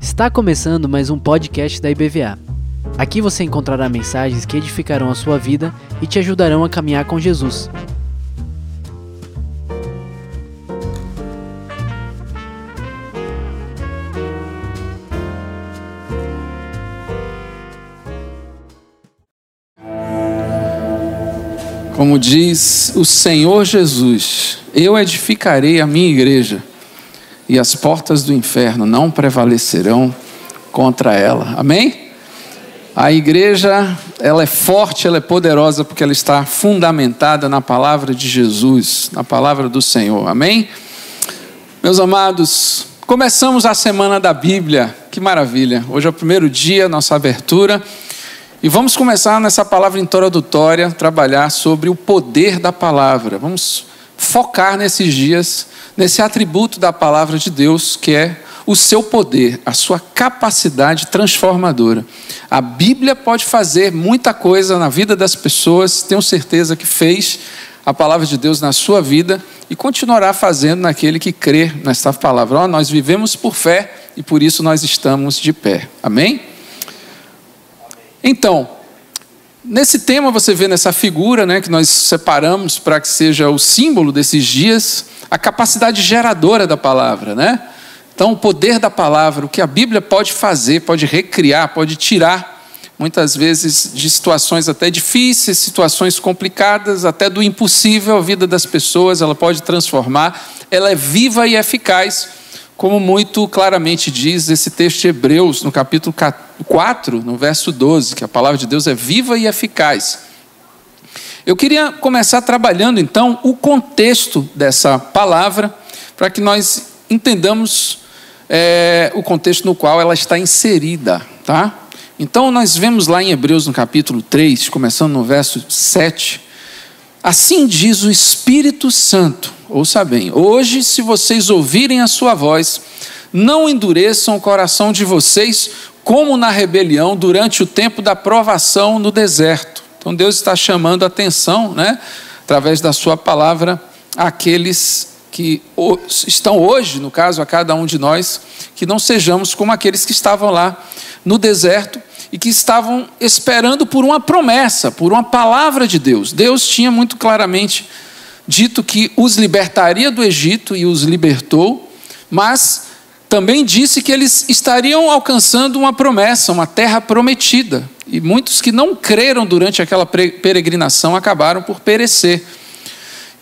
Está começando mais um podcast da IBVA. Aqui você encontrará mensagens que edificarão a sua vida e te ajudarão a caminhar com Jesus. Como diz o Senhor Jesus, eu edificarei a minha igreja e as portas do inferno não prevalecerão contra ela. Amém? A igreja, ela é forte, ela é poderosa porque ela está fundamentada na palavra de Jesus, na palavra do Senhor. Amém? Meus amados, começamos a semana da Bíblia. Que maravilha. Hoje é o primeiro dia, nossa abertura. E vamos começar nessa palavra introdutória, trabalhar sobre o poder da palavra. Vamos focar nesses dias nesse atributo da palavra de Deus, que é o seu poder, a sua capacidade transformadora. A Bíblia pode fazer muita coisa na vida das pessoas, tenho certeza que fez a palavra de Deus na sua vida e continuará fazendo naquele que crê nesta palavra. Oh, nós vivemos por fé e por isso nós estamos de pé. Amém? Então, nesse tema você vê nessa figura né, que nós separamos para que seja o símbolo desses dias, a capacidade geradora da palavra, né? Então, o poder da palavra, o que a Bíblia pode fazer, pode recriar, pode tirar, muitas vezes, de situações até difíceis, situações complicadas, até do impossível a vida das pessoas, ela pode transformar, ela é viva e eficaz, como muito claramente diz esse texto de Hebreus, no capítulo 4, no verso 12, que a palavra de Deus é viva e eficaz. Eu queria começar trabalhando então o contexto dessa palavra, para que nós entendamos é, o contexto no qual ela está inserida, tá? Então nós vemos lá em Hebreus no capítulo 3, começando no verso 7, assim diz o Espírito Santo, ouça bem, hoje se vocês ouvirem a sua voz, não endureçam o coração de vocês como na rebelião durante o tempo da provação no deserto. Então Deus está chamando a atenção, né, através da sua palavra, àqueles que estão hoje, no caso, a cada um de nós, que não sejamos como aqueles que estavam lá no deserto e que estavam esperando por uma promessa, por uma palavra de Deus. Deus tinha muito claramente dito que os libertaria do Egito e os libertou, mas também disse que eles estariam alcançando uma promessa, uma terra prometida. E muitos que não creram durante aquela peregrinação acabaram por perecer.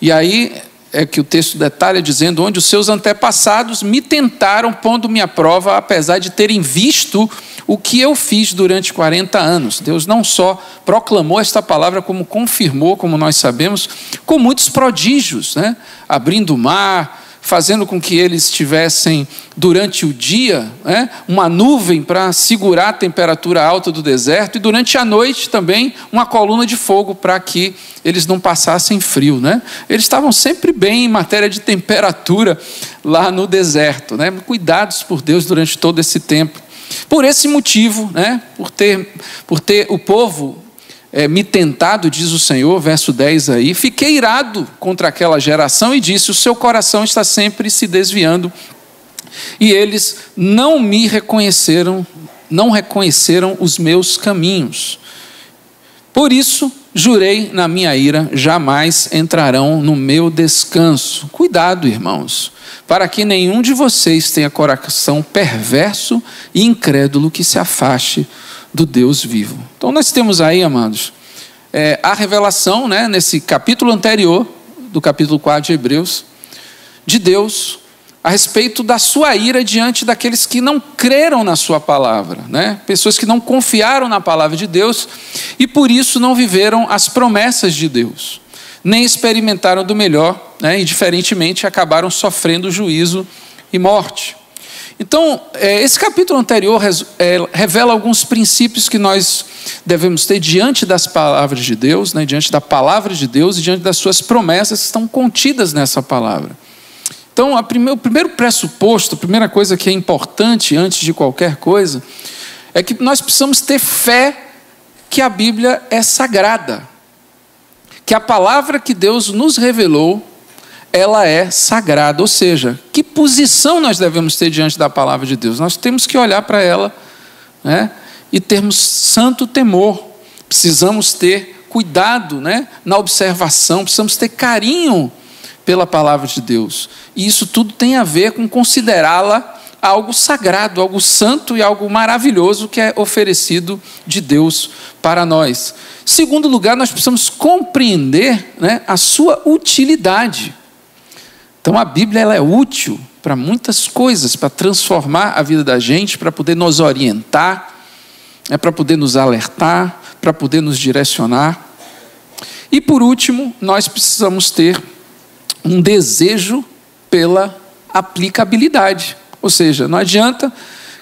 E aí é que o texto detalha dizendo: onde os seus antepassados me tentaram, pondo-me à prova, apesar de terem visto o que eu fiz durante 40 anos. Deus não só proclamou esta palavra, como confirmou, como nós sabemos, com muitos prodígios, né? abrindo o mar, fazendo com que eles tivessem, durante o dia, né, uma nuvem para segurar a temperatura alta do deserto, e durante a noite também uma coluna de fogo para que eles não passassem frio. Né? Eles estavam sempre bem em matéria de temperatura lá no deserto, né? cuidados por Deus durante todo esse tempo. Por esse motivo, né, por, ter, por ter o povo é, me tentado, diz o Senhor, verso 10 aí, fiquei irado contra aquela geração e disse: O seu coração está sempre se desviando. E eles não me reconheceram, não reconheceram os meus caminhos. Por isso, jurei na minha ira, jamais entrarão no meu descanso. Cuidado, irmãos, para que nenhum de vocês tenha coração perverso e incrédulo que se afaste do Deus vivo. Então nós temos aí, amados, é, a revelação, né, nesse capítulo anterior, do capítulo 4 de Hebreus, de Deus a respeito da sua ira diante daqueles que não creram na sua palavra, né? pessoas que não confiaram na palavra de Deus e por isso não viveram as promessas de Deus, nem experimentaram do melhor, né? e diferentemente acabaram sofrendo juízo e morte. Então, é, esse capítulo anterior é, revela alguns princípios que nós devemos ter diante das palavras de Deus, né, diante da palavra de Deus e diante das suas promessas que estão contidas nessa palavra. Então, o primeiro pressuposto, a primeira coisa que é importante antes de qualquer coisa, é que nós precisamos ter fé que a Bíblia é sagrada, que a palavra que Deus nos revelou ela é sagrada, ou seja, que posição nós devemos ter diante da palavra de Deus? Nós temos que olhar para ela né, e termos santo temor, precisamos ter cuidado né, na observação, precisamos ter carinho pela palavra de Deus, e isso tudo tem a ver com considerá-la algo sagrado, algo santo e algo maravilhoso que é oferecido de Deus para nós. Segundo lugar, nós precisamos compreender né, a sua utilidade. Então a Bíblia ela é útil para muitas coisas, para transformar a vida da gente, para poder nos orientar, é para poder nos alertar, para poder nos direcionar. E por último, nós precisamos ter um desejo pela aplicabilidade. Ou seja, não adianta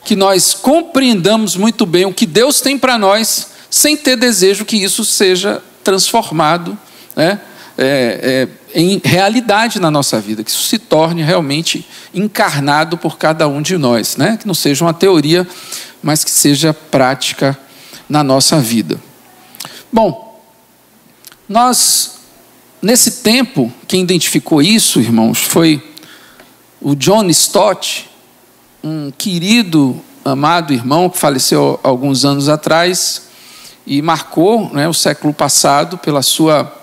que nós compreendamos muito bem o que Deus tem para nós, sem ter desejo que isso seja transformado né, é, é, em realidade na nossa vida, que isso se torne realmente encarnado por cada um de nós, né? que não seja uma teoria, mas que seja prática na nossa vida. Bom, nós, nesse tempo, quem identificou isso, irmãos, foi o John Stott, um querido, amado irmão que faleceu alguns anos atrás e marcou né, o século passado pela sua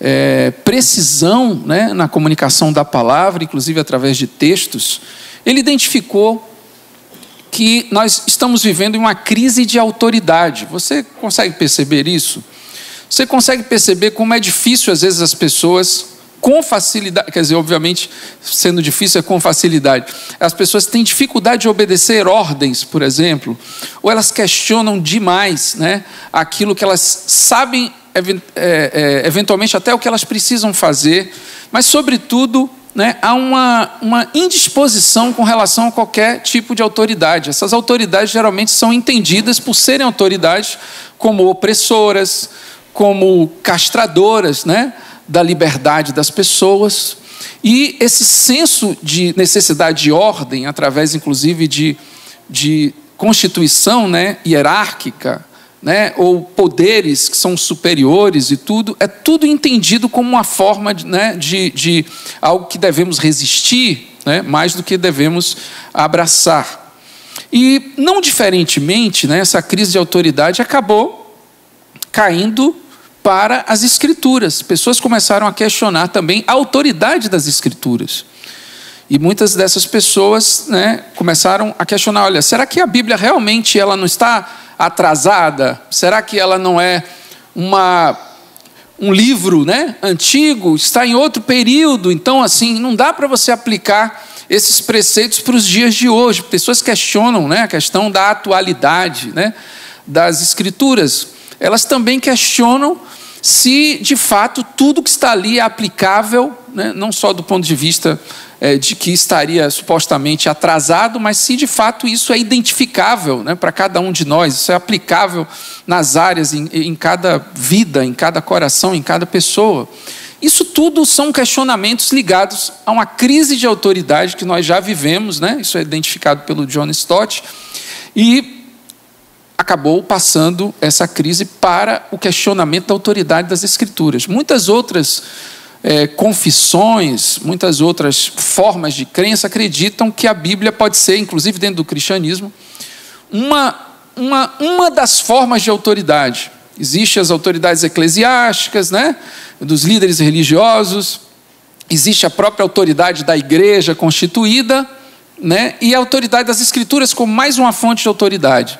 é, precisão né, na comunicação da palavra, inclusive através de textos, ele identificou que nós estamos vivendo uma crise de autoridade. Você consegue perceber isso? Você consegue perceber como é difícil, às vezes, as pessoas, com facilidade, quer dizer, obviamente, sendo difícil é com facilidade, as pessoas têm dificuldade de obedecer ordens, por exemplo, ou elas questionam demais né, aquilo que elas sabem eventualmente até o que elas precisam fazer, mas, sobretudo, né, há uma, uma indisposição com relação a qualquer tipo de autoridade. Essas autoridades geralmente são entendidas por serem autoridades como opressoras, como castradoras né, da liberdade das pessoas. E esse senso de necessidade de ordem, através inclusive de, de constituição né, hierárquica, né, ou poderes que são superiores e tudo, é tudo entendido como uma forma de, né, de, de algo que devemos resistir, né, mais do que devemos abraçar. E, não diferentemente, né, essa crise de autoridade acabou caindo para as Escrituras. Pessoas começaram a questionar também a autoridade das Escrituras. E muitas dessas pessoas né, começaram a questionar: olha, será que a Bíblia realmente ela não está atrasada? Será que ela não é uma, um livro né, antigo, está em outro período? Então, assim, não dá para você aplicar esses preceitos para os dias de hoje. Pessoas questionam né, a questão da atualidade né, das escrituras. Elas também questionam se, de fato, tudo que está ali é aplicável, né, não só do ponto de vista é, de que estaria supostamente atrasado, mas se de fato isso é identificável né, para cada um de nós, isso é aplicável nas áreas, em, em cada vida, em cada coração, em cada pessoa. Isso tudo são questionamentos ligados a uma crise de autoridade que nós já vivemos, né? isso é identificado pelo John Stott, e acabou passando essa crise para o questionamento da autoridade das Escrituras. Muitas outras é, confissões, muitas outras formas de crença acreditam que a Bíblia pode ser, inclusive dentro do cristianismo, uma, uma, uma das formas de autoridade. Existem as autoridades eclesiásticas, né, dos líderes religiosos, existe a própria autoridade da igreja constituída, né, e a autoridade das escrituras como mais uma fonte de autoridade.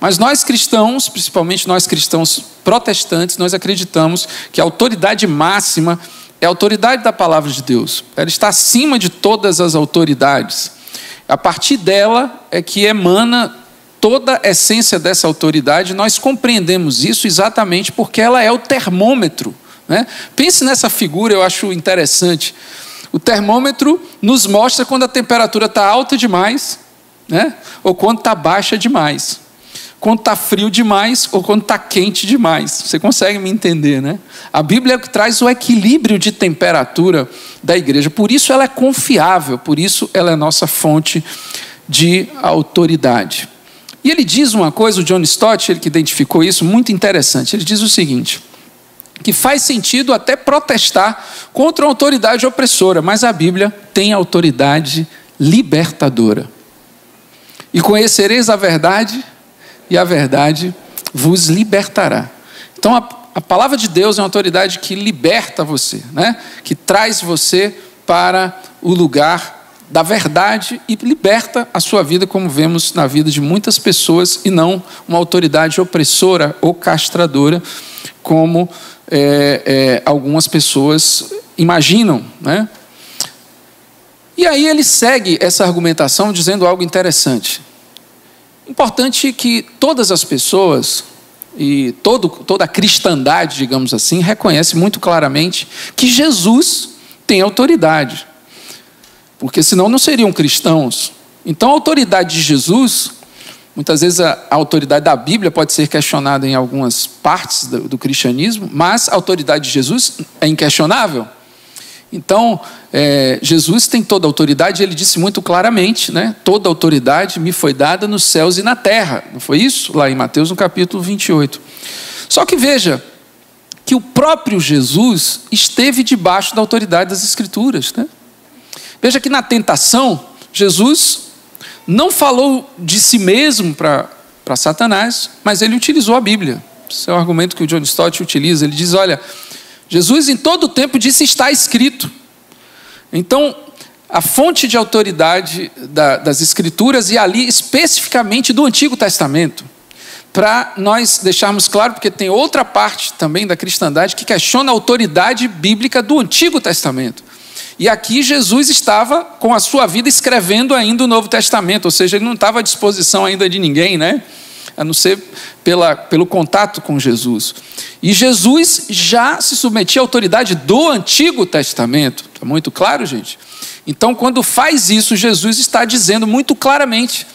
Mas nós cristãos, principalmente nós cristãos protestantes, nós acreditamos que a autoridade máxima é a autoridade da palavra de Deus. Ela está acima de todas as autoridades. A partir dela é que emana toda a essência dessa autoridade. Nós compreendemos isso exatamente porque ela é o termômetro. Né? Pense nessa figura, eu acho interessante. O termômetro nos mostra quando a temperatura está alta demais né? ou quando está baixa demais quando está frio demais ou quando está quente demais. Você consegue me entender, né? A Bíblia é o que traz o equilíbrio de temperatura da igreja. Por isso ela é confiável, por isso ela é nossa fonte de autoridade. E ele diz uma coisa, o John Stott, ele que identificou isso, muito interessante. Ele diz o seguinte: que faz sentido até protestar contra a autoridade opressora, mas a Bíblia tem autoridade libertadora. E conhecereis a verdade, e a verdade vos libertará. Então a, a palavra de Deus é uma autoridade que liberta você, né? que traz você para o lugar da verdade e liberta a sua vida, como vemos na vida de muitas pessoas, e não uma autoridade opressora ou castradora, como é, é, algumas pessoas imaginam. Né? E aí ele segue essa argumentação dizendo algo interessante. Importante que todas as pessoas e todo, toda a cristandade, digamos assim, reconhece muito claramente que Jesus tem autoridade. Porque senão não seriam cristãos. Então a autoridade de Jesus, muitas vezes a, a autoridade da Bíblia pode ser questionada em algumas partes do, do cristianismo, mas a autoridade de Jesus é inquestionável. Então, é, Jesus tem toda a autoridade, ele disse muito claramente, né? Toda a autoridade me foi dada nos céus e na terra. Não foi isso? Lá em Mateus, no capítulo 28. Só que veja, que o próprio Jesus esteve debaixo da autoridade das Escrituras. Né? Veja que na tentação, Jesus não falou de si mesmo para Satanás, mas ele utilizou a Bíblia. Esse é o argumento que o John Stott utiliza. Ele diz: olha, Jesus em todo o tempo disse está escrito. Então, a fonte de autoridade da, das Escrituras e ali especificamente do Antigo Testamento, para nós deixarmos claro, porque tem outra parte também da cristandade que questiona a autoridade bíblica do Antigo Testamento. E aqui Jesus estava com a sua vida escrevendo ainda o Novo Testamento, ou seja, ele não estava à disposição ainda de ninguém, né? A não ser pela, pelo contato com Jesus. E Jesus já se submetia à autoridade do Antigo Testamento. Está muito claro, gente? Então, quando faz isso, Jesus está dizendo muito claramente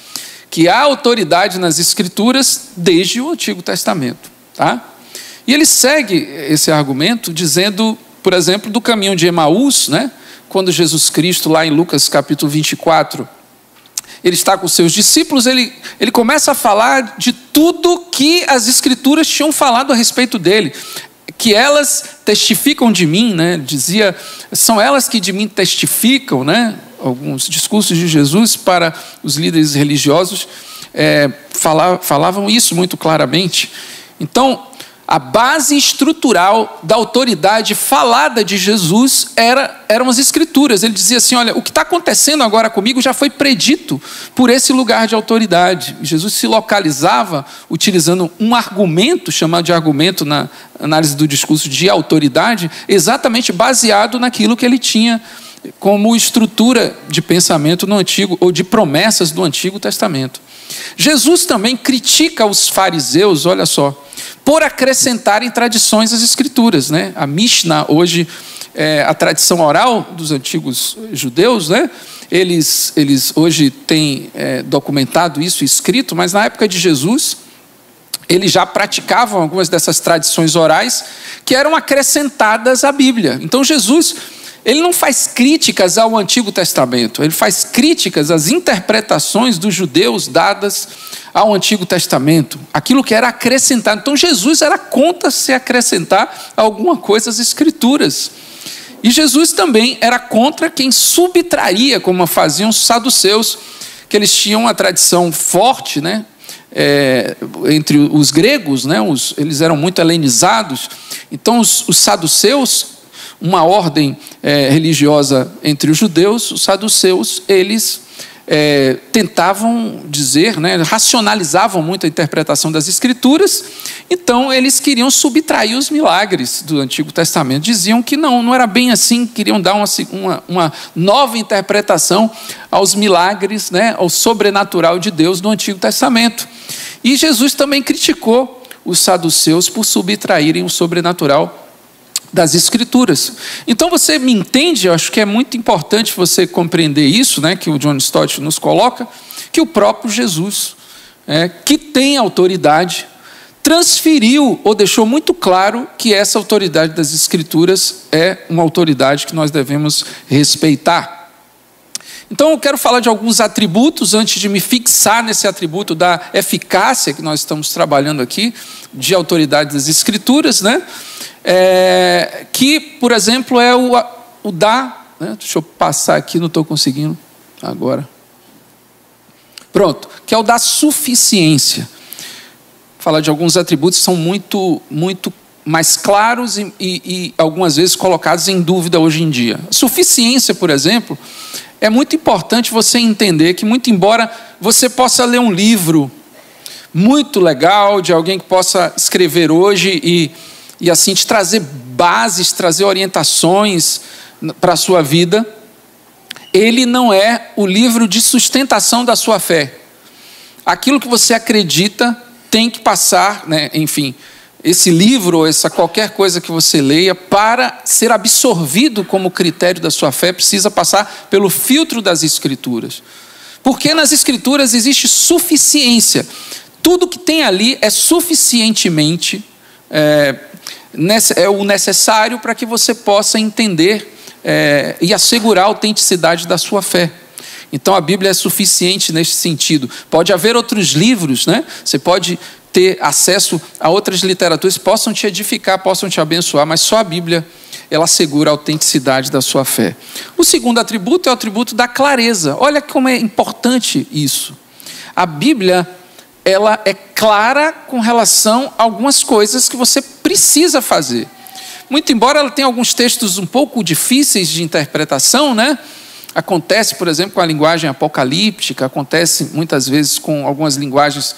que há autoridade nas Escrituras desde o Antigo Testamento. Tá? E ele segue esse argumento dizendo, por exemplo, do caminho de Emaús, né? quando Jesus Cristo, lá em Lucas capítulo 24, ele está com seus discípulos, ele, ele começa a falar de tudo que as escrituras tinham falado a respeito dele. Que elas testificam de mim, né? dizia, são elas que de mim testificam, né? alguns discursos de Jesus para os líderes religiosos é, falavam isso muito claramente. Então, a base estrutural da autoridade falada de Jesus era, eram as Escrituras. Ele dizia assim: Olha, o que está acontecendo agora comigo já foi predito por esse lugar de autoridade. Jesus se localizava utilizando um argumento, chamado de argumento na análise do discurso de autoridade, exatamente baseado naquilo que ele tinha como estrutura de pensamento no Antigo, ou de promessas do Antigo Testamento. Jesus também critica os fariseus, olha só, por acrescentarem tradições às escrituras. Né? A Mishnah, hoje, é a tradição oral dos antigos judeus, né? eles, eles hoje têm é, documentado isso escrito, mas na época de Jesus, eles já praticavam algumas dessas tradições orais que eram acrescentadas à Bíblia. Então Jesus ele não faz críticas ao Antigo Testamento, ele faz críticas às interpretações dos judeus dadas ao Antigo Testamento, aquilo que era acrescentado. Então Jesus era contra se acrescentar alguma coisa às Escrituras. E Jesus também era contra quem subtraía, como faziam os saduceus, que eles tinham uma tradição forte, né? É, entre os gregos, né? Os, eles eram muito helenizados. Então, os, os saduceus uma ordem é, religiosa entre os judeus, os saduceus, eles é, tentavam dizer, né, racionalizavam muito a interpretação das escrituras, então eles queriam subtrair os milagres do Antigo Testamento. Diziam que não, não era bem assim, queriam dar uma, uma, uma nova interpretação aos milagres, né, ao sobrenatural de Deus no Antigo Testamento. E Jesus também criticou os saduceus por subtraírem o sobrenatural das Escrituras. Então você me entende, eu acho que é muito importante você compreender isso, né, que o John Stott nos coloca, que o próprio Jesus, é, que tem autoridade, transferiu ou deixou muito claro que essa autoridade das Escrituras é uma autoridade que nós devemos respeitar. Então eu quero falar de alguns atributos antes de me fixar nesse atributo da eficácia que nós estamos trabalhando aqui, de autoridade das Escrituras, né? É, que, por exemplo, é o, o da. Né? Deixa eu passar aqui, não estou conseguindo agora. Pronto, que é o da suficiência. Falar de alguns atributos que são muito, muito mais claros e, e, e, algumas vezes colocados em dúvida hoje em dia. Suficiência, por exemplo, é muito importante você entender que, muito embora você possa ler um livro muito legal de alguém que possa escrever hoje e, e assim te trazer bases, trazer orientações para a sua vida, ele não é o livro de sustentação da sua fé. Aquilo que você acredita tem que passar, né, enfim, esse livro ou essa qualquer coisa que você leia, para ser absorvido como critério da sua fé, precisa passar pelo filtro das Escrituras. Porque nas Escrituras existe suficiência. Tudo que tem ali é suficientemente é, é o necessário para que você possa entender é, e assegurar a autenticidade da sua fé. Então a Bíblia é suficiente nesse sentido. Pode haver outros livros, né? Você pode ter acesso a outras literaturas que possam te edificar, possam te abençoar, mas só a Bíblia ela assegura a autenticidade da sua fé. O segundo atributo é o atributo da clareza. Olha como é importante isso. A Bíblia ela é clara com relação a algumas coisas que você precisa fazer. Muito embora ela tenha alguns textos um pouco difíceis de interpretação, né? Acontece, por exemplo, com a linguagem apocalíptica, acontece muitas vezes com algumas linguagens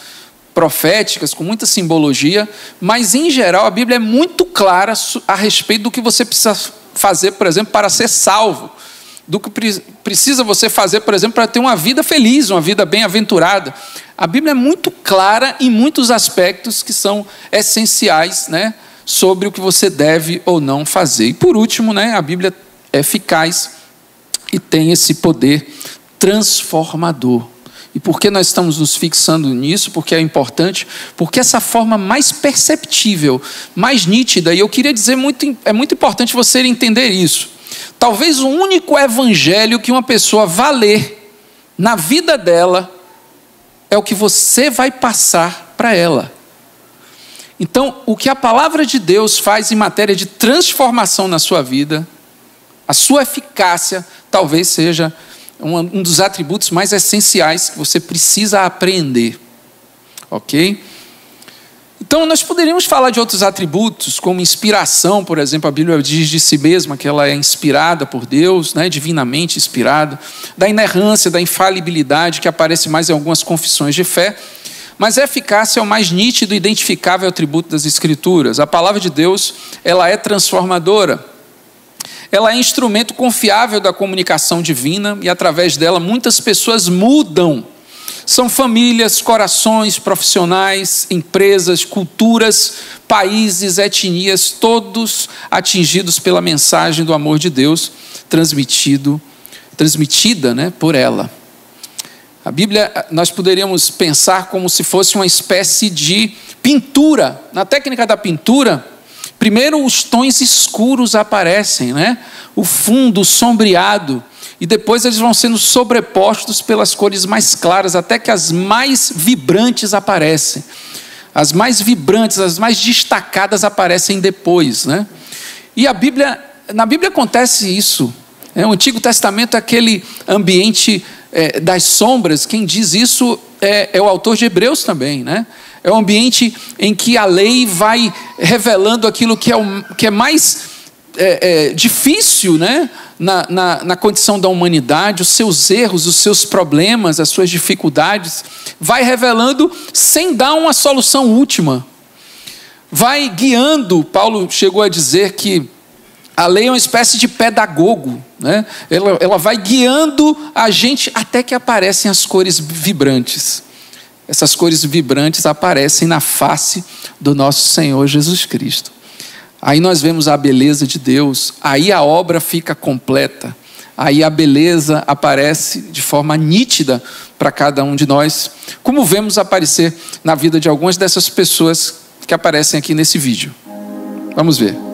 proféticas, com muita simbologia, mas em geral a Bíblia é muito clara a respeito do que você precisa fazer, por exemplo, para ser salvo, do que precisa você fazer, por exemplo, para ter uma vida feliz, uma vida bem-aventurada. A Bíblia é muito clara em muitos aspectos que são essenciais, né? sobre o que você deve ou não fazer. E por último, né, a Bíblia é eficaz e tem esse poder transformador. E por que nós estamos nos fixando nisso? Porque é importante, porque essa forma mais perceptível, mais nítida, e eu queria dizer muito, é muito importante você entender isso. Talvez o único evangelho que uma pessoa vá ler na vida dela é o que você vai passar para ela. Então, o que a palavra de Deus faz em matéria de transformação na sua vida, a sua eficácia, talvez seja um, dos atributos mais essenciais que você precisa aprender. Ok? Então, nós poderíamos falar de outros atributos, como inspiração, por exemplo, a Bíblia diz de si mesma que ela é inspirada por Deus, né, divinamente inspirada, da inerrância, da infalibilidade, que aparece mais em algumas confissões de fé, mas a eficácia é o mais nítido e identificável atributo das Escrituras. A palavra de Deus, ela é transformadora. Ela é instrumento confiável da comunicação divina e através dela muitas pessoas mudam. São famílias, corações, profissionais, empresas, culturas, países, etnias, todos atingidos pela mensagem do amor de Deus transmitido, transmitida, né, por ela. A Bíblia, nós poderíamos pensar como se fosse uma espécie de pintura. Na técnica da pintura, primeiro os tons escuros aparecem, né? o fundo sombreado, e depois eles vão sendo sobrepostos pelas cores mais claras, até que as mais vibrantes aparecem. As mais vibrantes, as mais destacadas aparecem depois. Né? E a Bíblia, na Bíblia acontece isso. Né? O Antigo Testamento é aquele ambiente é, das sombras, quem diz isso é, é o autor de Hebreus também, né? É um ambiente em que a lei vai revelando aquilo que é, o, que é mais é, é, difícil né? Na, na, na, condição da humanidade, os seus erros, os seus problemas, as suas dificuldades, vai revelando sem dar uma solução última. Vai guiando, Paulo chegou a dizer que a lei é uma espécie de pedagogo, né? ela, ela vai guiando a gente até que aparecem as cores vibrantes. Essas cores vibrantes aparecem na face do nosso Senhor Jesus Cristo. Aí nós vemos a beleza de Deus, aí a obra fica completa, aí a beleza aparece de forma nítida para cada um de nós, como vemos aparecer na vida de algumas dessas pessoas que aparecem aqui nesse vídeo. Vamos ver.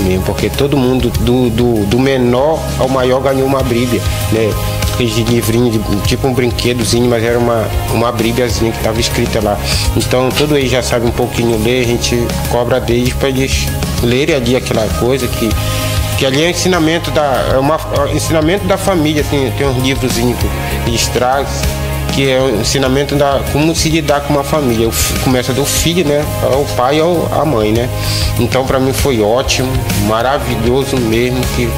Mesmo, porque todo mundo, do, do, do menor ao maior, ganhou uma Bíblia, né? Aquele livrinho, tipo um brinquedozinho, mas era uma, uma Bíbliazinha que estava escrita lá. Então, todo eles já sabe um pouquinho ler, a gente cobra deles para eles lerem ali aquela coisa que que ali é ensinamento da é uma é ensinamento da família assim, tem uns livros que que é o ensinamento da como se lidar com uma família. Começa do filho, né? Ao pai ou a mãe, né? Então para mim foi ótimo, maravilhoso mesmo que,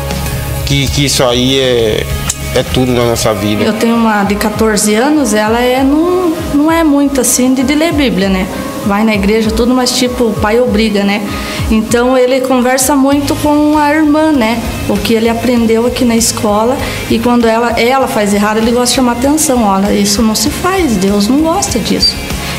que, que isso aí é, é tudo na nossa vida. Eu tenho uma de 14 anos, ela é não, não é muito assim de, de ler Bíblia, né? Vai na igreja, tudo, mas tipo, o pai obriga, né? Então ele conversa muito com a irmã, né? O que ele aprendeu aqui na escola e quando ela, ela faz errado, ele gosta de chamar atenção. Olha, isso não se faz, Deus não gosta disso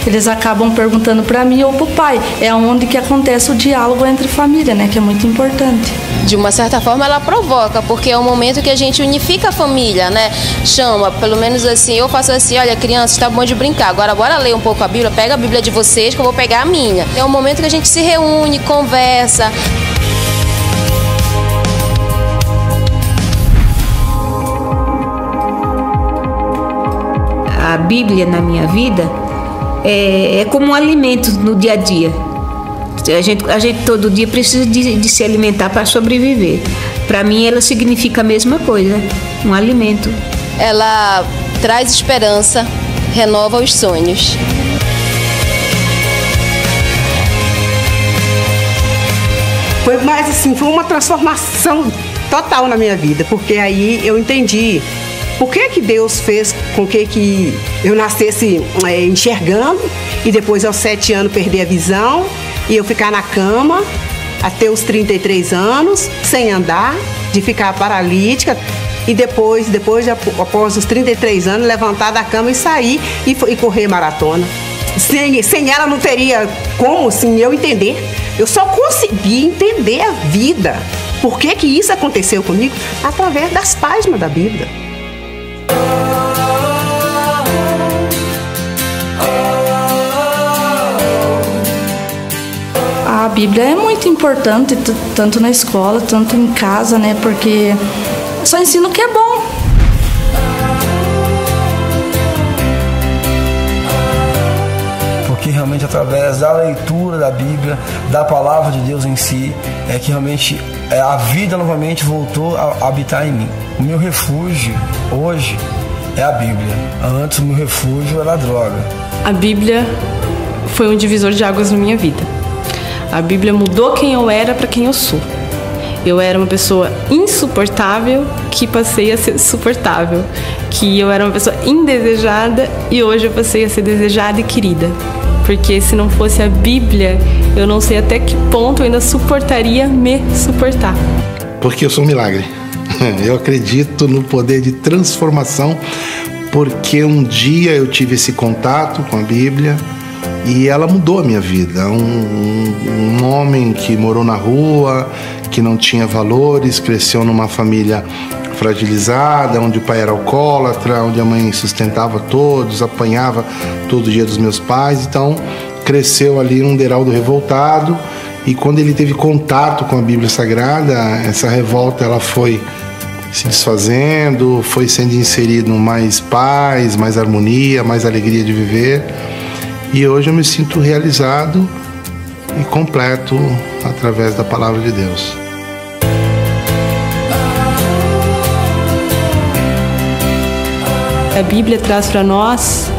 eles acabam perguntando para mim ou para o pai. É onde que acontece o diálogo entre família, né? Que é muito importante. De uma certa forma, ela provoca, porque é o momento que a gente unifica a família, né? Chama, pelo menos assim, eu faço assim, olha, criança, está bom de brincar. Agora, bora ler um pouco a Bíblia. Pega a Bíblia de vocês, que eu vou pegar a minha. É um momento que a gente se reúne, conversa. A Bíblia na minha vida é, é como um alimento no dia a dia. A gente, a gente todo dia precisa de, de se alimentar para sobreviver. Para mim, ela significa a mesma coisa, um alimento. Ela traz esperança, renova os sonhos. Foi mais assim, foi uma transformação total na minha vida, porque aí eu entendi por que, que Deus fez com que, que eu nascesse é, enxergando e depois aos sete anos perder a visão e eu ficar na cama até os 33 anos, sem andar, de ficar paralítica e depois, depois de, após os 33 anos, levantar da cama e sair e, e correr maratona. Sem, sem ela não teria como sim eu entender. Eu só consegui entender a vida. Por que, que isso aconteceu comigo? Através das páginas da Bíblia. A Bíblia é muito importante, tanto na escola, tanto em casa, né? Porque só ensina o que é bom. Porque realmente através da leitura da Bíblia, da palavra de Deus em si, é que realmente é, a vida novamente voltou a habitar em mim. O meu refúgio hoje é a Bíblia. Antes o meu refúgio era a droga. A Bíblia foi um divisor de águas na minha vida. A Bíblia mudou quem eu era para quem eu sou. Eu era uma pessoa insuportável que passei a ser suportável, que eu era uma pessoa indesejada e hoje eu passei a ser desejada e querida. Porque se não fosse a Bíblia, eu não sei até que ponto eu ainda suportaria me suportar. Porque eu sou um milagre. Eu acredito no poder de transformação, porque um dia eu tive esse contato com a Bíblia e ela mudou a minha vida. Um, um, um homem que morou na rua, que não tinha valores, cresceu numa família fragilizada, onde o pai era alcoólatra, onde a mãe sustentava todos, apanhava todo dia dos meus pais. Então, cresceu ali num deraldo revoltado. E quando ele teve contato com a Bíblia Sagrada, essa revolta ela foi se desfazendo, foi sendo inserido mais paz, mais harmonia, mais alegria de viver. E hoje eu me sinto realizado e completo através da palavra de Deus. A Bíblia traz para nós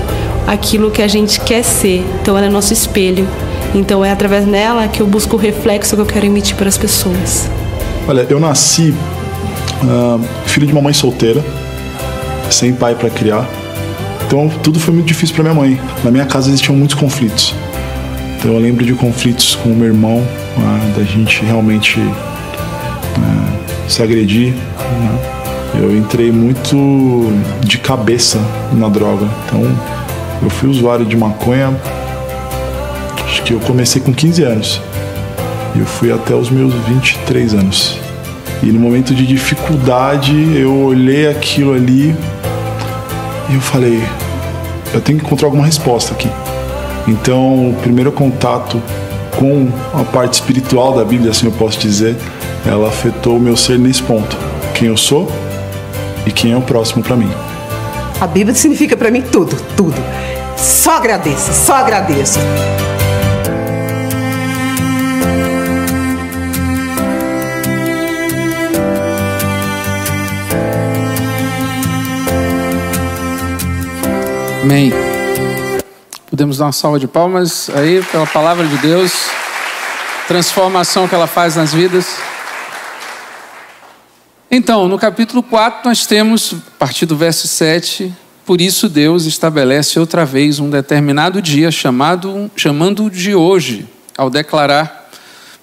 aquilo que a gente quer ser, então ela é nosso espelho. Então é através dela que eu busco o reflexo que eu quero emitir para as pessoas. Olha, eu nasci uh, filho de uma mãe solteira, sem pai para criar. Então tudo foi muito difícil para minha mãe. Na minha casa existiam muitos conflitos. Então eu lembro de conflitos com o meu irmão, uh, da gente realmente uh, se agredir. Né? Eu entrei muito de cabeça na droga. Então eu fui usuário de maconha. Acho que eu comecei com 15 anos. E eu fui até os meus 23 anos. E no momento de dificuldade, eu olhei aquilo ali e eu falei: eu tenho que encontrar alguma resposta aqui. Então, o primeiro contato com a parte espiritual da Bíblia, assim eu posso dizer, ela afetou o meu ser nesse ponto. Quem eu sou e quem é o próximo para mim. A Bíblia significa para mim tudo, tudo. Só agradeço, só agradeço. Amém. Podemos dar uma salva de palmas aí pela palavra de Deus, transformação que ela faz nas vidas. Então, no capítulo 4, nós temos, a partir do verso 7, por isso Deus estabelece outra vez um determinado dia chamado chamando de hoje, ao declarar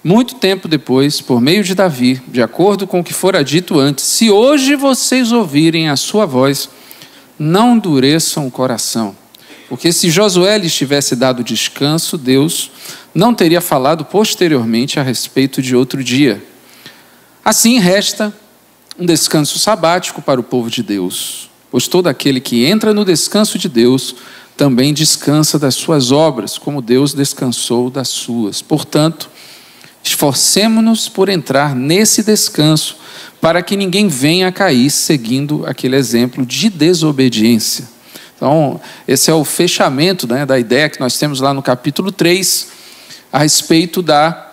muito tempo depois, por meio de Davi, de acordo com o que fora dito antes, se hoje vocês ouvirem a sua voz, não endureçam o coração. Porque se Josué lhes tivesse dado descanso, Deus não teria falado posteriormente a respeito de outro dia. Assim resta um descanso sabático para o povo de Deus, pois todo aquele que entra no descanso de Deus também descansa das suas obras, como Deus descansou das suas. Portanto, esforcemo-nos por entrar nesse descanso, para que ninguém venha a cair seguindo aquele exemplo de desobediência. Então, esse é o fechamento né, da ideia que nós temos lá no capítulo 3, a respeito da,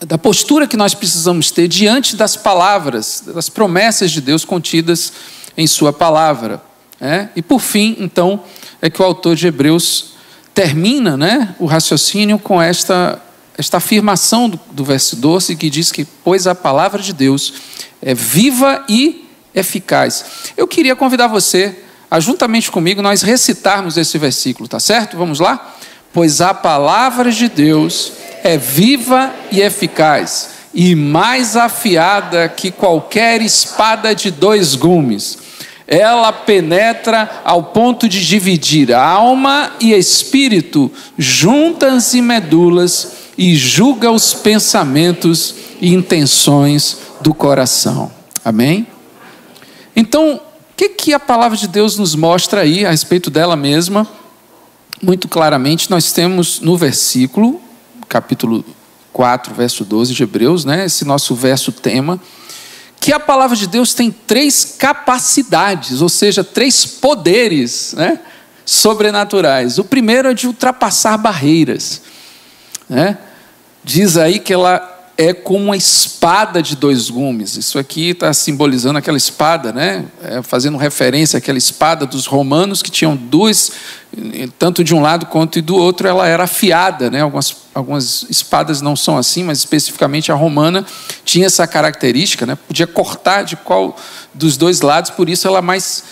da postura que nós precisamos ter diante das palavras, das promessas de Deus contidas em Sua palavra. Né? E por fim, então, é que o autor de Hebreus termina né, o raciocínio com esta, esta afirmação do, do verso 12, que diz que, pois a palavra de Deus é viva e eficaz. Eu queria convidar você a, juntamente comigo, nós recitarmos esse versículo, tá certo? Vamos lá? Pois a palavra de Deus é viva e eficaz, e mais afiada que qualquer espada de dois gumes. Ela penetra ao ponto de dividir alma e espírito, juntas e medulas, e julga os pensamentos e intenções do coração. Amém? Então, o que, que a palavra de Deus nos mostra aí a respeito dela mesma? Muito claramente, nós temos no versículo, capítulo 4, verso 12 de Hebreus, né, esse nosso verso tema, que a palavra de Deus tem três capacidades, ou seja, três poderes né, sobrenaturais. O primeiro é de ultrapassar barreiras. Né? Diz aí que ela é como uma espada de dois gumes. Isso aqui está simbolizando aquela espada, né? É, fazendo referência àquela espada dos romanos que tinham duas, tanto de um lado quanto do outro, ela era afiada, né? Algumas, algumas espadas não são assim, mas especificamente a romana tinha essa característica, né? Podia cortar de qual dos dois lados, por isso ela é mais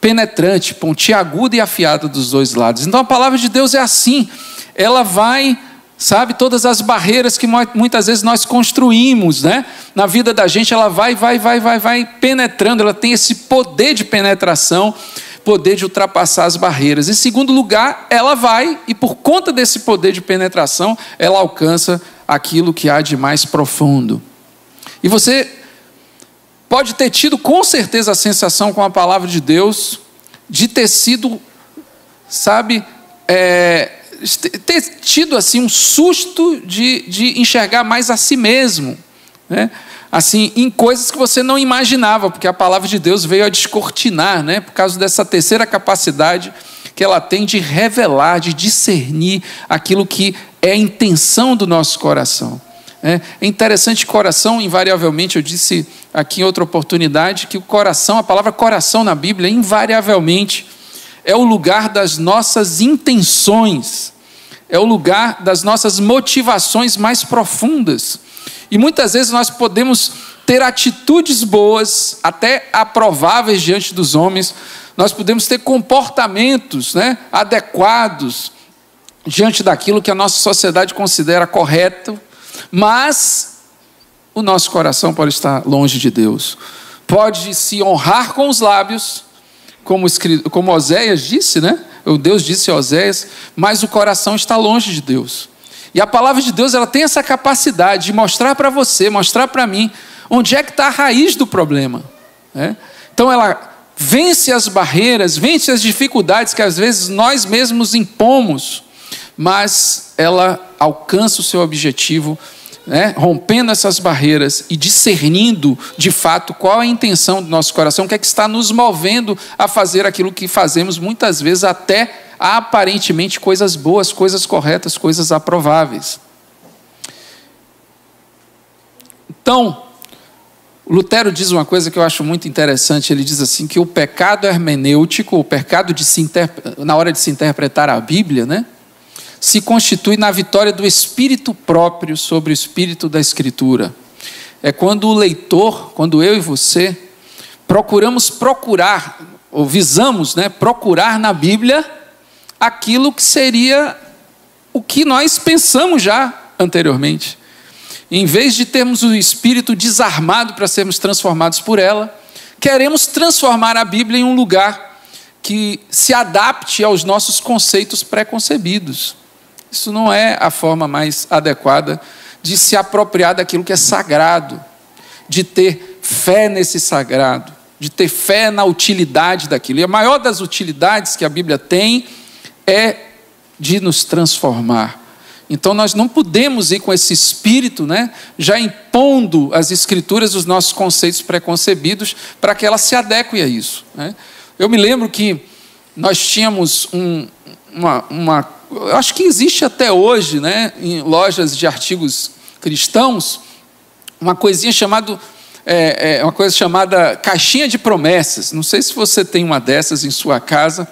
penetrante, pontiaguda e afiada dos dois lados. Então a palavra de Deus é assim, ela vai sabe? Todas as barreiras que muitas vezes nós construímos, né? Na vida da gente, ela vai, vai, vai, vai, vai penetrando, ela tem esse poder de penetração, poder de ultrapassar as barreiras. Em segundo lugar, ela vai, e por conta desse poder de penetração, ela alcança aquilo que há de mais profundo. E você pode ter tido com certeza a sensação com a palavra de Deus de ter sido, sabe, é, ter tido assim um susto de, de enxergar mais a si mesmo, né? assim, em coisas que você não imaginava, porque a palavra de Deus veio a descortinar, né? por causa dessa terceira capacidade que ela tem de revelar, de discernir aquilo que é a intenção do nosso coração. É, é interessante, coração, invariavelmente, eu disse aqui em outra oportunidade, que o coração, a palavra coração na Bíblia, invariavelmente, é o lugar das nossas intenções, é o lugar das nossas motivações mais profundas. E muitas vezes nós podemos ter atitudes boas, até aprováveis diante dos homens, nós podemos ter comportamentos né, adequados diante daquilo que a nossa sociedade considera correto, mas o nosso coração pode estar longe de Deus. Pode se honrar com os lábios, como, como Oséias disse, né? O Deus disse a Oséias, mas o coração está longe de Deus. E a palavra de Deus ela tem essa capacidade de mostrar para você, mostrar para mim, onde é que está a raiz do problema. Né? Então ela vence as barreiras, vence as dificuldades que às vezes nós mesmos impomos mas ela alcança o seu objetivo, né, rompendo essas barreiras e discernindo de fato qual é a intenção do nosso coração, o que é que está nos movendo a fazer aquilo que fazemos muitas vezes até aparentemente coisas boas, coisas corretas, coisas aprováveis. Então, Lutero diz uma coisa que eu acho muito interessante. Ele diz assim que o pecado hermenêutico, o pecado de se na hora de se interpretar a Bíblia, né, se constitui na vitória do espírito próprio sobre o espírito da Escritura. É quando o leitor, quando eu e você procuramos procurar ou visamos, né, procurar na Bíblia aquilo que seria o que nós pensamos já anteriormente. Em vez de termos o espírito desarmado para sermos transformados por ela, queremos transformar a Bíblia em um lugar que se adapte aos nossos conceitos preconcebidos. Isso não é a forma mais adequada de se apropriar daquilo que é sagrado, de ter fé nesse sagrado, de ter fé na utilidade daquilo. E a maior das utilidades que a Bíblia tem é de nos transformar. Então nós não podemos ir com esse espírito, né, já impondo as escrituras os nossos conceitos preconcebidos para que ela se adeque a isso. Né? Eu me lembro que nós tínhamos um, uma, uma, acho que existe até hoje, né, em lojas de artigos cristãos, uma coisinha chamada é, é, uma coisa chamada caixinha de promessas. Não sei se você tem uma dessas em sua casa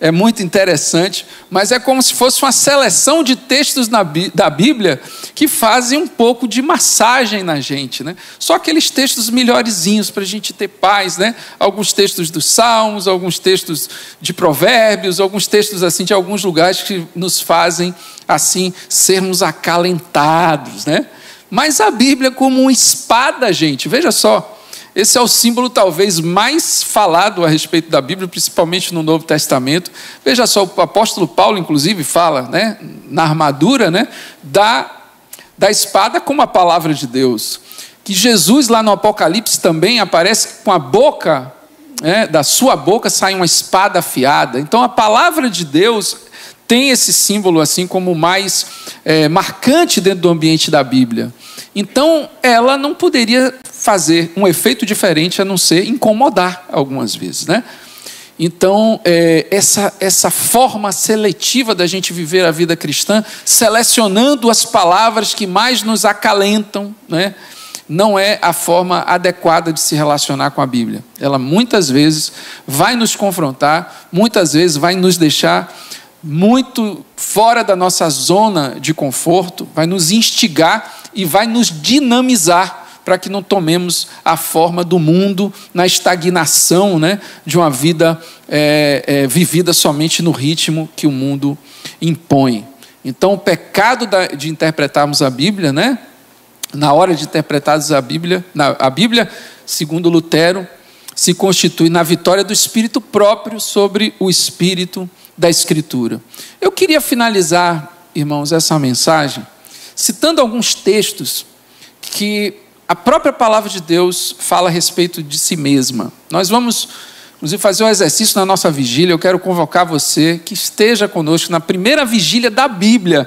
é muito interessante, mas é como se fosse uma seleção de textos da Bíblia que fazem um pouco de massagem na gente, né? Só aqueles textos melhorzinhos para a gente ter paz, né? Alguns textos dos Salmos, alguns textos de Provérbios, alguns textos assim de alguns lugares que nos fazem assim sermos acalentados, né? Mas a Bíblia como uma espada, gente, veja só. Esse é o símbolo talvez mais falado a respeito da Bíblia, principalmente no Novo Testamento. Veja só, o apóstolo Paulo, inclusive, fala né, na armadura né, da, da espada como a palavra de Deus. Que Jesus, lá no Apocalipse, também aparece com a boca, né, da sua boca sai uma espada afiada. Então a palavra de Deus tem esse símbolo assim como mais é, marcante dentro do ambiente da Bíblia. Então, ela não poderia fazer um efeito diferente a não ser incomodar algumas vezes, né? Então, é, essa, essa forma seletiva da gente viver a vida cristã, selecionando as palavras que mais nos acalentam, né? não é a forma adequada de se relacionar com a Bíblia. Ela muitas vezes vai nos confrontar, muitas vezes vai nos deixar muito fora da nossa zona de conforto, vai nos instigar e vai nos dinamizar para que não tomemos a forma do mundo na estagnação né, de uma vida é, é, vivida somente no ritmo que o mundo impõe. Então, o pecado da, de interpretarmos a Bíblia, né, na hora de interpretarmos a Bíblia, na, a Bíblia, segundo Lutero, se constitui na vitória do Espírito próprio sobre o Espírito da Escritura. Eu queria finalizar, irmãos, essa mensagem citando alguns textos que a própria palavra de Deus fala a respeito de si mesma. Nós vamos, inclusive, fazer um exercício na nossa vigília. Eu quero convocar você que esteja conosco na primeira vigília da Bíblia.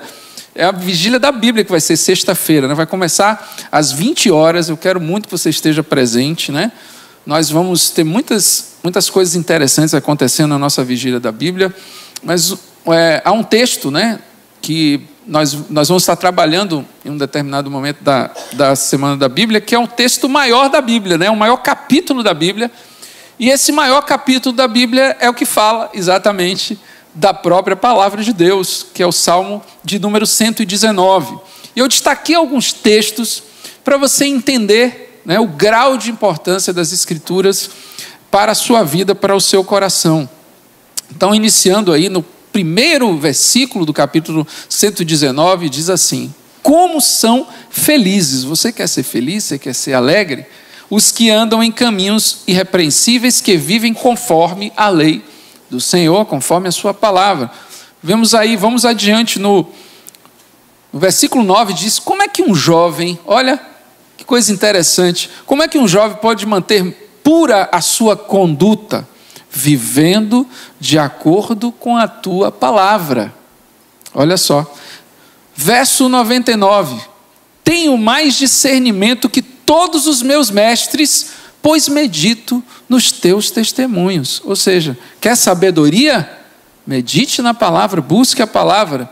É a vigília da Bíblia que vai ser sexta-feira, né? vai começar às 20 horas. Eu quero muito que você esteja presente, né? Nós vamos ter muitas, muitas coisas interessantes acontecendo na nossa vigília da Bíblia, mas é, há um texto, né, que nós, nós vamos estar trabalhando em um determinado momento da, da Semana da Bíblia, que é um texto maior da Bíblia, né? o maior capítulo da Bíblia. E esse maior capítulo da Bíblia é o que fala exatamente da própria palavra de Deus, que é o Salmo de número 119. E eu destaquei alguns textos para você entender né, o grau de importância das Escrituras para a sua vida, para o seu coração. Então, iniciando aí no primeiro versículo do capítulo 119 diz assim: Como são felizes. Você quer ser feliz? Você quer ser alegre? Os que andam em caminhos irrepreensíveis, que vivem conforme a lei do Senhor, conforme a sua palavra. Vemos aí, vamos adiante no, no versículo 9 diz: Como é que um jovem, olha que coisa interessante, como é que um jovem pode manter pura a sua conduta? Vivendo de acordo com a tua palavra. Olha só. Verso 99. Tenho mais discernimento que todos os meus mestres, pois medito nos teus testemunhos. Ou seja, quer sabedoria? Medite na palavra, busque a palavra.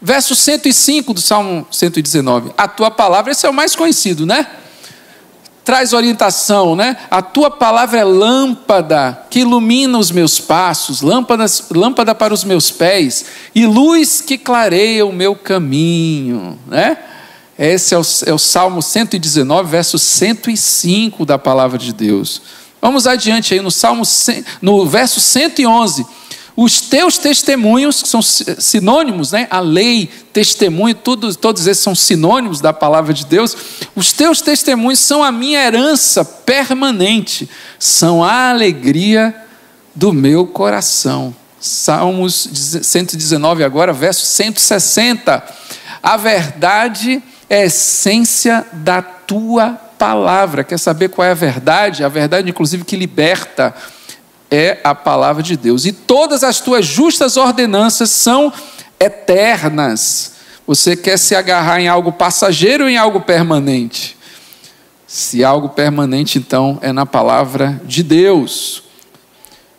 Verso 105 do Salmo 119. A tua palavra, esse é o mais conhecido, né? Traz orientação, né? A tua palavra é lâmpada que ilumina os meus passos, lâmpada, lâmpada para os meus pés e luz que clareia o meu caminho, né? Esse é o, é o Salmo 119, verso 105 da palavra de Deus. Vamos adiante aí no Salmo, no verso 111. Os teus testemunhos, que são sinônimos, né? A lei, testemunho, tudo, todos esses são sinônimos da palavra de Deus. Os teus testemunhos são a minha herança permanente, são a alegria do meu coração. Salmos 119, agora, verso 160. A verdade é a essência da tua palavra. Quer saber qual é a verdade? A verdade, inclusive, que liberta é a palavra de Deus. E todas as tuas justas ordenanças são eternas. Você quer se agarrar em algo passageiro ou em algo permanente? Se algo permanente, então, é na palavra de Deus.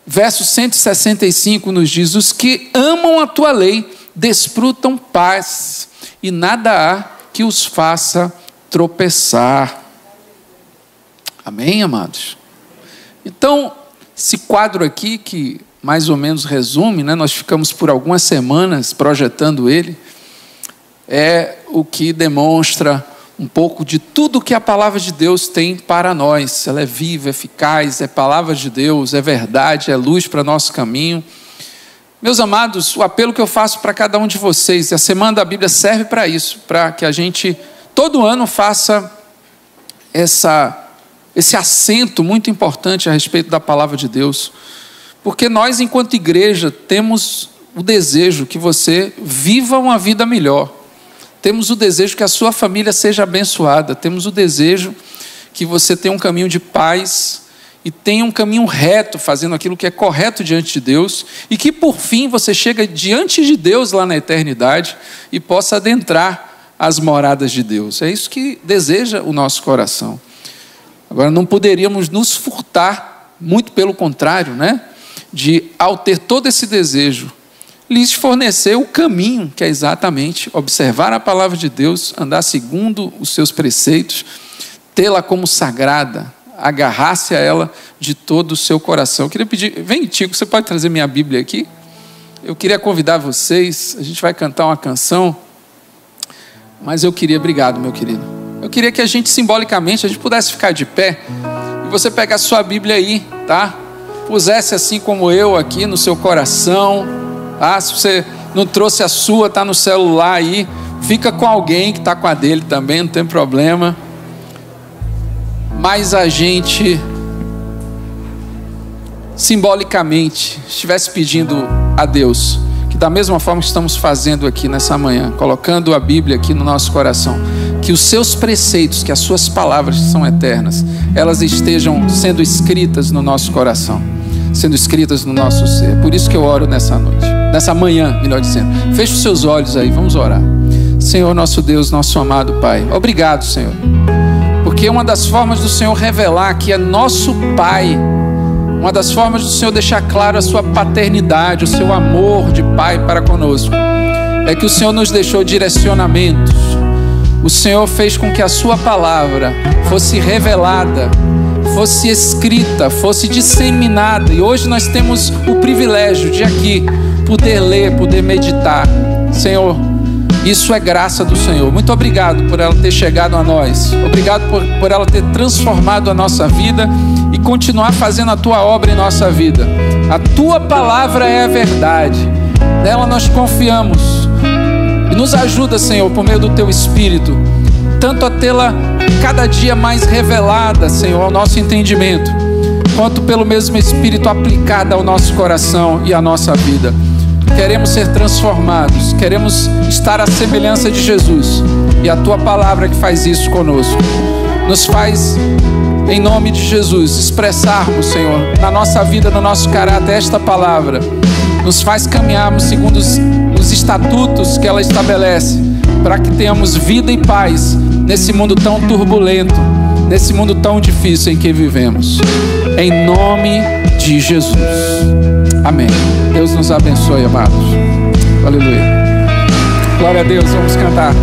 Verso 165 nos diz: Os que amam a tua lei desfrutam paz, e nada há que os faça tropeçar. Amém, amados? Então, esse quadro aqui, que mais ou menos resume, né, nós ficamos por algumas semanas projetando ele, é o que demonstra um pouco de tudo que a palavra de Deus tem para nós. Ela é viva, eficaz, é palavra de Deus, é verdade, é luz para nosso caminho. Meus amados, o apelo que eu faço para cada um de vocês, e a semana da Bíblia serve para isso, para que a gente todo ano faça essa, esse acento muito importante a respeito da palavra de Deus. Porque nós, enquanto igreja, temos o desejo que você viva uma vida melhor. Temos o desejo que a sua família seja abençoada. Temos o desejo que você tenha um caminho de paz, e tenha um caminho reto, fazendo aquilo que é correto diante de Deus, e que por fim você chega diante de Deus lá na eternidade e possa adentrar as moradas de Deus. É isso que deseja o nosso coração. Agora, não poderíamos nos furtar, muito pelo contrário, né? De, ao ter todo esse desejo, lhes fornecer o caminho, que é exatamente observar a palavra de Deus, andar segundo os seus preceitos, tê-la como sagrada, agarrasse a ela de todo o seu coração. Eu queria pedir, vem Tico, você pode trazer minha Bíblia aqui? Eu queria convidar vocês, a gente vai cantar uma canção, mas eu queria, obrigado meu querido, eu queria que a gente simbolicamente, a gente pudesse ficar de pé, e você pegar sua Bíblia aí, tá? Pusesse assim como eu aqui no seu coração, tá? Se você não trouxe a sua, tá no celular aí, fica com alguém que está com a dele também, não tem problema mas a gente simbolicamente estivesse pedindo a Deus que da mesma forma que estamos fazendo aqui nessa manhã, colocando a Bíblia aqui no nosso coração, que os seus preceitos, que as suas palavras são eternas, elas estejam sendo escritas no nosso coração, sendo escritas no nosso ser. Por isso que eu oro nessa noite, nessa manhã, melhor dizendo. Feche os seus olhos aí, vamos orar. Senhor nosso Deus, nosso amado Pai. Obrigado, Senhor porque uma das formas do Senhor revelar que é nosso Pai, uma das formas do Senhor deixar claro a sua paternidade, o seu amor de Pai para conosco, é que o Senhor nos deixou direcionamentos. O Senhor fez com que a sua palavra fosse revelada, fosse escrita, fosse disseminada. E hoje nós temos o privilégio de aqui poder ler, poder meditar. Senhor, isso é graça do Senhor. Muito obrigado por ela ter chegado a nós. Obrigado por, por ela ter transformado a nossa vida e continuar fazendo a tua obra em nossa vida. A tua palavra é a verdade. Nela nós confiamos. Nos ajuda, Senhor, por meio do teu espírito, tanto a tê-la cada dia mais revelada, Senhor, ao nosso entendimento, quanto pelo mesmo espírito aplicada ao nosso coração e à nossa vida queremos ser transformados, queremos estar à semelhança de Jesus. E a tua palavra que faz isso conosco. Nos faz, em nome de Jesus, expressarmos, Senhor, na nossa vida, no nosso caráter, esta palavra. Nos faz caminharmos segundo os, os estatutos que ela estabelece para que tenhamos vida e paz nesse mundo tão turbulento, nesse mundo tão difícil em que vivemos. Em nome de Jesus. Amém. Deus nos abençoe, amados. Aleluia. Glória a Deus, vamos cantar.